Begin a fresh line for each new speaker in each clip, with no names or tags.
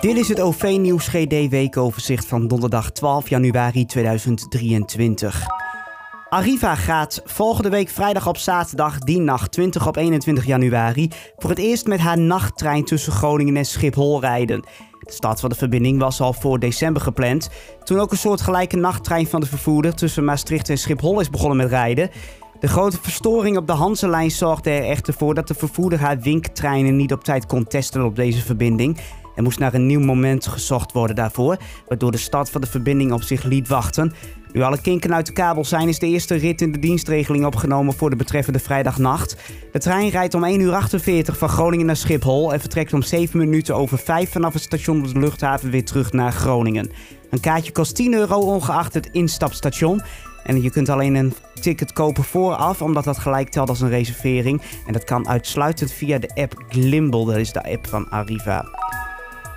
Dit is het OV-nieuws GD weekoverzicht van donderdag 12 januari 2023. Arriva gaat volgende week vrijdag op zaterdag, die nacht 20 op 21 januari, voor het eerst met haar nachttrein tussen Groningen en Schiphol rijden. De start van de verbinding was al voor december gepland, toen ook een soortgelijke nachttrein van de vervoerder tussen Maastricht en Schiphol is begonnen met rijden. De grote verstoring op de Hanselijn zorgde er echter voor dat de vervoerder haar winktreinen niet op tijd kon testen op deze verbinding. Er moest naar een nieuw moment gezocht worden daarvoor, waardoor de start van de verbinding op zich liet wachten. Nu alle kinken uit de kabel zijn, is de eerste rit in de dienstregeling opgenomen voor de betreffende vrijdagnacht. De trein rijdt om 1 uur 48 van Groningen naar Schiphol en vertrekt om 7 minuten over 5 vanaf het station op de luchthaven weer terug naar Groningen. Een kaartje kost 10 euro ongeacht het instapstation. En je kunt alleen een ticket kopen vooraf, omdat dat gelijk telt als een reservering. En dat kan uitsluitend via de app Glimble, dat is de app van Arriva.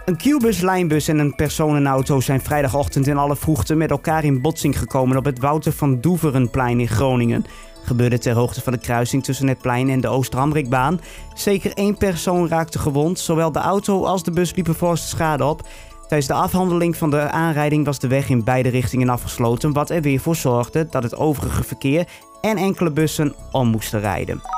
Een Q-bus, lijnbus en een personenauto zijn vrijdagochtend in alle vroegte met elkaar in botsing gekomen op het Wouter van Doeverenplein in Groningen. Gebeurde ter hoogte van de kruising tussen het plein en de Oost-Ramrikbaan. Zeker één persoon raakte gewond. Zowel de auto als de bus liepen forse schade op. Tijdens de afhandeling van de aanrijding was de weg in beide richtingen afgesloten, wat er weer voor zorgde dat het overige verkeer en enkele bussen om moesten rijden.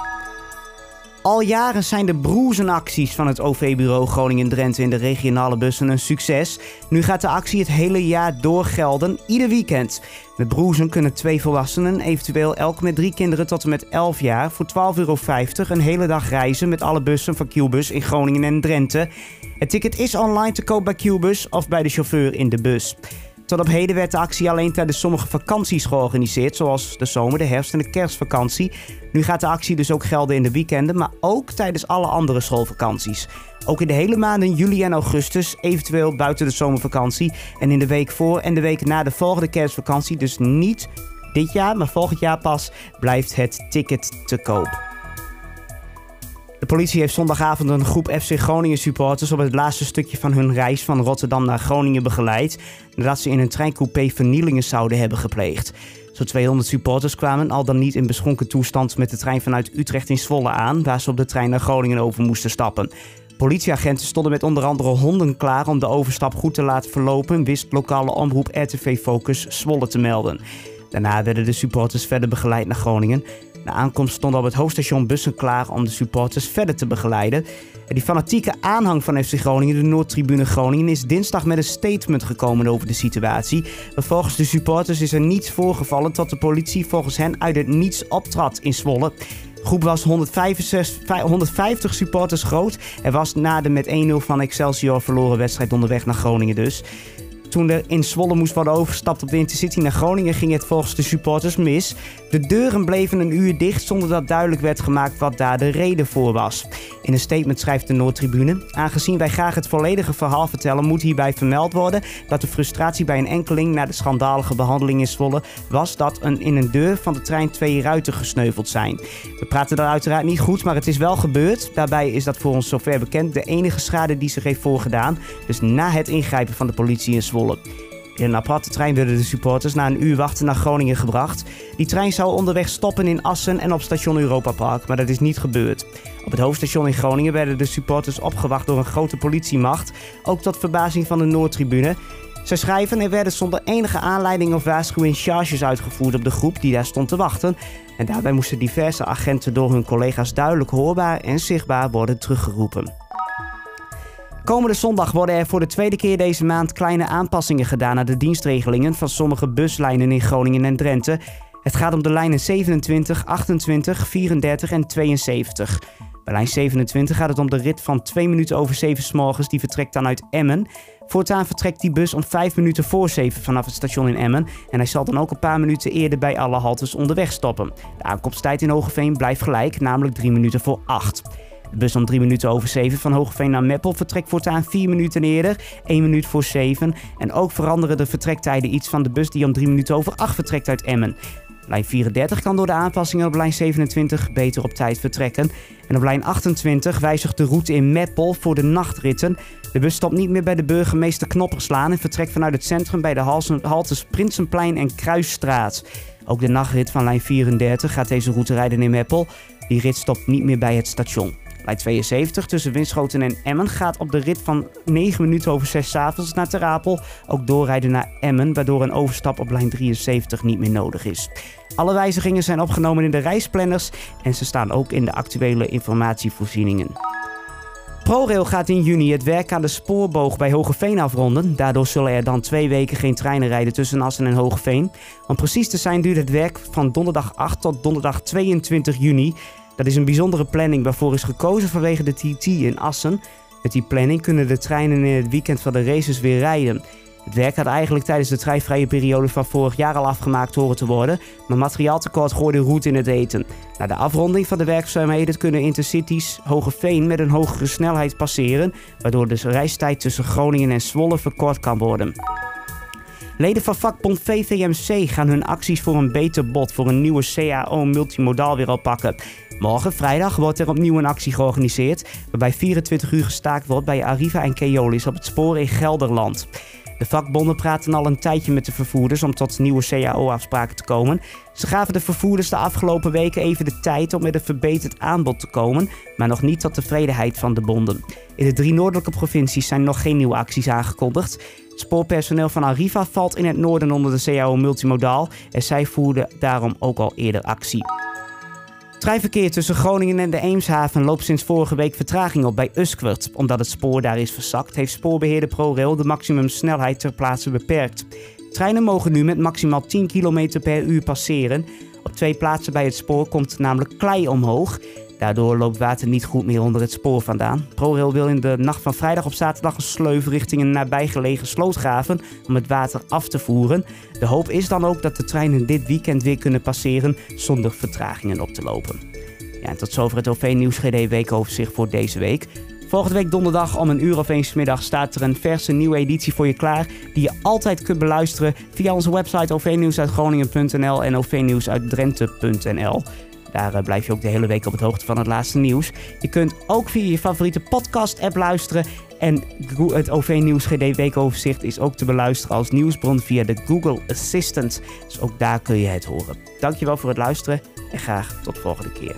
Al jaren zijn de broezenacties van het OV-bureau Groningen-Drenthe in de regionale bussen een succes. Nu gaat de actie het hele jaar doorgelden, ieder weekend. Met broezen kunnen twee volwassenen, eventueel elk met drie kinderen tot en met 11 jaar, voor 12,50 euro een hele dag reizen met alle bussen van Qbus in Groningen en Drenthe. Het ticket is online te koop bij Qbus of bij de chauffeur in de bus. Tot op heden werd de actie alleen tijdens sommige vakanties georganiseerd, zoals de zomer, de herfst en de kerstvakantie. Nu gaat de actie dus ook gelden in de weekenden, maar ook tijdens alle andere schoolvakanties. Ook in de hele maanden juli en augustus, eventueel buiten de zomervakantie. En in de week voor en de week na de volgende kerstvakantie, dus niet dit jaar, maar volgend jaar pas, blijft het ticket te koop. De politie heeft zondagavond een groep FC Groningen supporters op het laatste stukje van hun reis van Rotterdam naar Groningen begeleid, nadat ze in een treincoupé vernielingen zouden hebben gepleegd. Zo'n 200 supporters kwamen al dan niet in beschonken toestand met de trein vanuit Utrecht in Zwolle aan, waar ze op de trein naar Groningen over moesten stappen. Politieagenten stonden met onder andere honden klaar om de overstap goed te laten verlopen, wist lokale omroep RTV Focus Zwolle te melden. Daarna werden de supporters verder begeleid naar Groningen. Na aankomst stonden op het hoofdstation bussen klaar om de supporters verder te begeleiden. Die fanatieke aanhang van FC Groningen, de Noordtribune Groningen, is dinsdag met een statement gekomen over de situatie. Volgens de supporters is er niets voorgevallen tot de politie volgens hen uit het niets optrad in Zwolle. Groep was 165, 150 supporters groot en was na de met 1-0 van Excelsior verloren wedstrijd onderweg naar Groningen dus. Toen er in Zwolle moest worden overgestapt op de Intercity naar Groningen, ging het volgens de supporters mis. De deuren bleven een uur dicht zonder dat duidelijk werd gemaakt wat daar de reden voor was. In een statement schrijft de Noordtribune: Aangezien wij graag het volledige verhaal vertellen, moet hierbij vermeld worden dat de frustratie bij een enkeling na de schandalige behandeling in Zwolle was dat een, in een deur van de trein twee ruiten gesneuveld zijn. We praten daar uiteraard niet goed, maar het is wel gebeurd. Daarbij is dat voor ons zover bekend de enige schade die zich heeft voorgedaan. Dus na het ingrijpen van de politie in Zwolle. In een aparte trein werden de supporters na een uur wachten naar Groningen gebracht. Die trein zou onderweg stoppen in Assen en op station Europa Park, maar dat is niet gebeurd. Op het hoofdstation in Groningen werden de supporters opgewacht door een grote politiemacht, ook tot verbazing van de Noordtribune. Zij schrijven er werden zonder enige aanleiding of waarschuwing charges uitgevoerd op de groep die daar stond te wachten. En daarbij moesten diverse agenten door hun collega's duidelijk hoorbaar en zichtbaar worden teruggeroepen. Komende zondag worden er voor de tweede keer deze maand kleine aanpassingen gedaan aan de dienstregelingen van sommige buslijnen in Groningen en Drenthe. Het gaat om de lijnen 27, 28, 34 en 72. Bij lijn 27 gaat het om de rit van 2 minuten over 7 s morgens die vertrekt dan uit Emmen. Voortaan vertrekt die bus om 5 minuten voor 7 vanaf het station in Emmen en hij zal dan ook een paar minuten eerder bij alle haltes onderweg stoppen. De aankomsttijd in Hogeveen blijft gelijk, namelijk 3 minuten voor 8. De bus om 3 minuten over 7 van Hoogeveen naar Meppel vertrekt voortaan 4 minuten eerder, 1 minuut voor 7. En ook veranderen de vertrektijden iets van de bus die om 3 minuten over 8 vertrekt uit Emmen. Lijn 34 kan door de aanpassingen op lijn 27 beter op tijd vertrekken. En op lijn 28 wijzigt de route in Meppel voor de nachtritten. De bus stopt niet meer bij de burgemeester Knopperslaan en vertrekt vanuit het centrum bij de haltes Prinsenplein en Kruisstraat. Ook de nachtrit van lijn 34 gaat deze route rijden in Meppel. Die rit stopt niet meer bij het station. Lijn 72 tussen Winschoten en Emmen gaat op de rit van 9 minuten over 6 avonds naar Terapel ook doorrijden naar Emmen, waardoor een overstap op lijn 73 niet meer nodig is. Alle wijzigingen zijn opgenomen in de reisplanners en ze staan ook in de actuele informatievoorzieningen. ProRail gaat in juni het werk aan de spoorboog bij Hogeveen afronden. Daardoor zullen er dan twee weken geen treinen rijden tussen Assen en Hogeveen. Om precies te zijn duurt het werk van donderdag 8 tot donderdag 22 juni. Dat is een bijzondere planning waarvoor is gekozen vanwege de TT in Assen. Met die planning kunnen de treinen in het weekend van de races weer rijden. Het werk had eigenlijk tijdens de treinvrije periode van vorig jaar al afgemaakt horen te worden, maar materiaaltekort gooide roet in het eten. Na de afronding van de werkzaamheden kunnen intercities Hogeveen met een hogere snelheid passeren, waardoor de reistijd tussen Groningen en Zwolle verkort kan worden. Leden van vakbond VVMC gaan hun acties voor een beter bod voor een nieuwe CAO multimodaal weer oppakken. Morgen, vrijdag, wordt er opnieuw een actie georganiseerd, waarbij 24 uur gestaakt wordt bij Arriva en Keolis op het spoor in Gelderland. De vakbonden praten al een tijdje met de vervoerders om tot nieuwe CAO-afspraken te komen. Ze gaven de vervoerders de afgelopen weken even de tijd om met een verbeterd aanbod te komen, maar nog niet tot tevredenheid van de bonden. In de drie noordelijke provincies zijn nog geen nieuwe acties aangekondigd. Spoorpersoneel van Arriva valt in het noorden onder de CAO Multimodaal en zij voerden daarom ook al eerder actie. Treinverkeer tussen Groningen en de Eemshaven loopt sinds vorige week vertraging op bij Uskwert. Omdat het spoor daar is verzakt, heeft spoorbeheerder ProRail de maximumsnelheid ter plaatse beperkt. Treinen mogen nu met maximaal 10 km per uur passeren. Op twee plaatsen bij het spoor komt namelijk klei omhoog. Daardoor loopt water niet goed meer onder het spoor vandaan. ProRail wil in de nacht van vrijdag op zaterdag een sleuf richting een nabijgelegen sloot graven om het water af te voeren. De hoop is dan ook dat de treinen dit weekend weer kunnen passeren zonder vertragingen op te lopen. Ja, en tot zover het OV Nieuws GD weekoverzicht voor deze week. Volgende week donderdag om een uur of eens middag staat er een verse nieuwe editie voor je klaar. Die je altijd kunt beluisteren via onze website ovnieuwsuitgroningen.nl en ovnieuwsuitdrenthe.nl. Daar eh, blijf je ook de hele week op het hoogte van het laatste nieuws. Je kunt ook via je favoriete podcast-app luisteren. En het OV-nieuws GD weekoverzicht is ook te beluisteren als nieuwsbron via de Google Assistant. Dus ook daar kun je het horen. Dankjewel voor het luisteren en graag tot de volgende keer.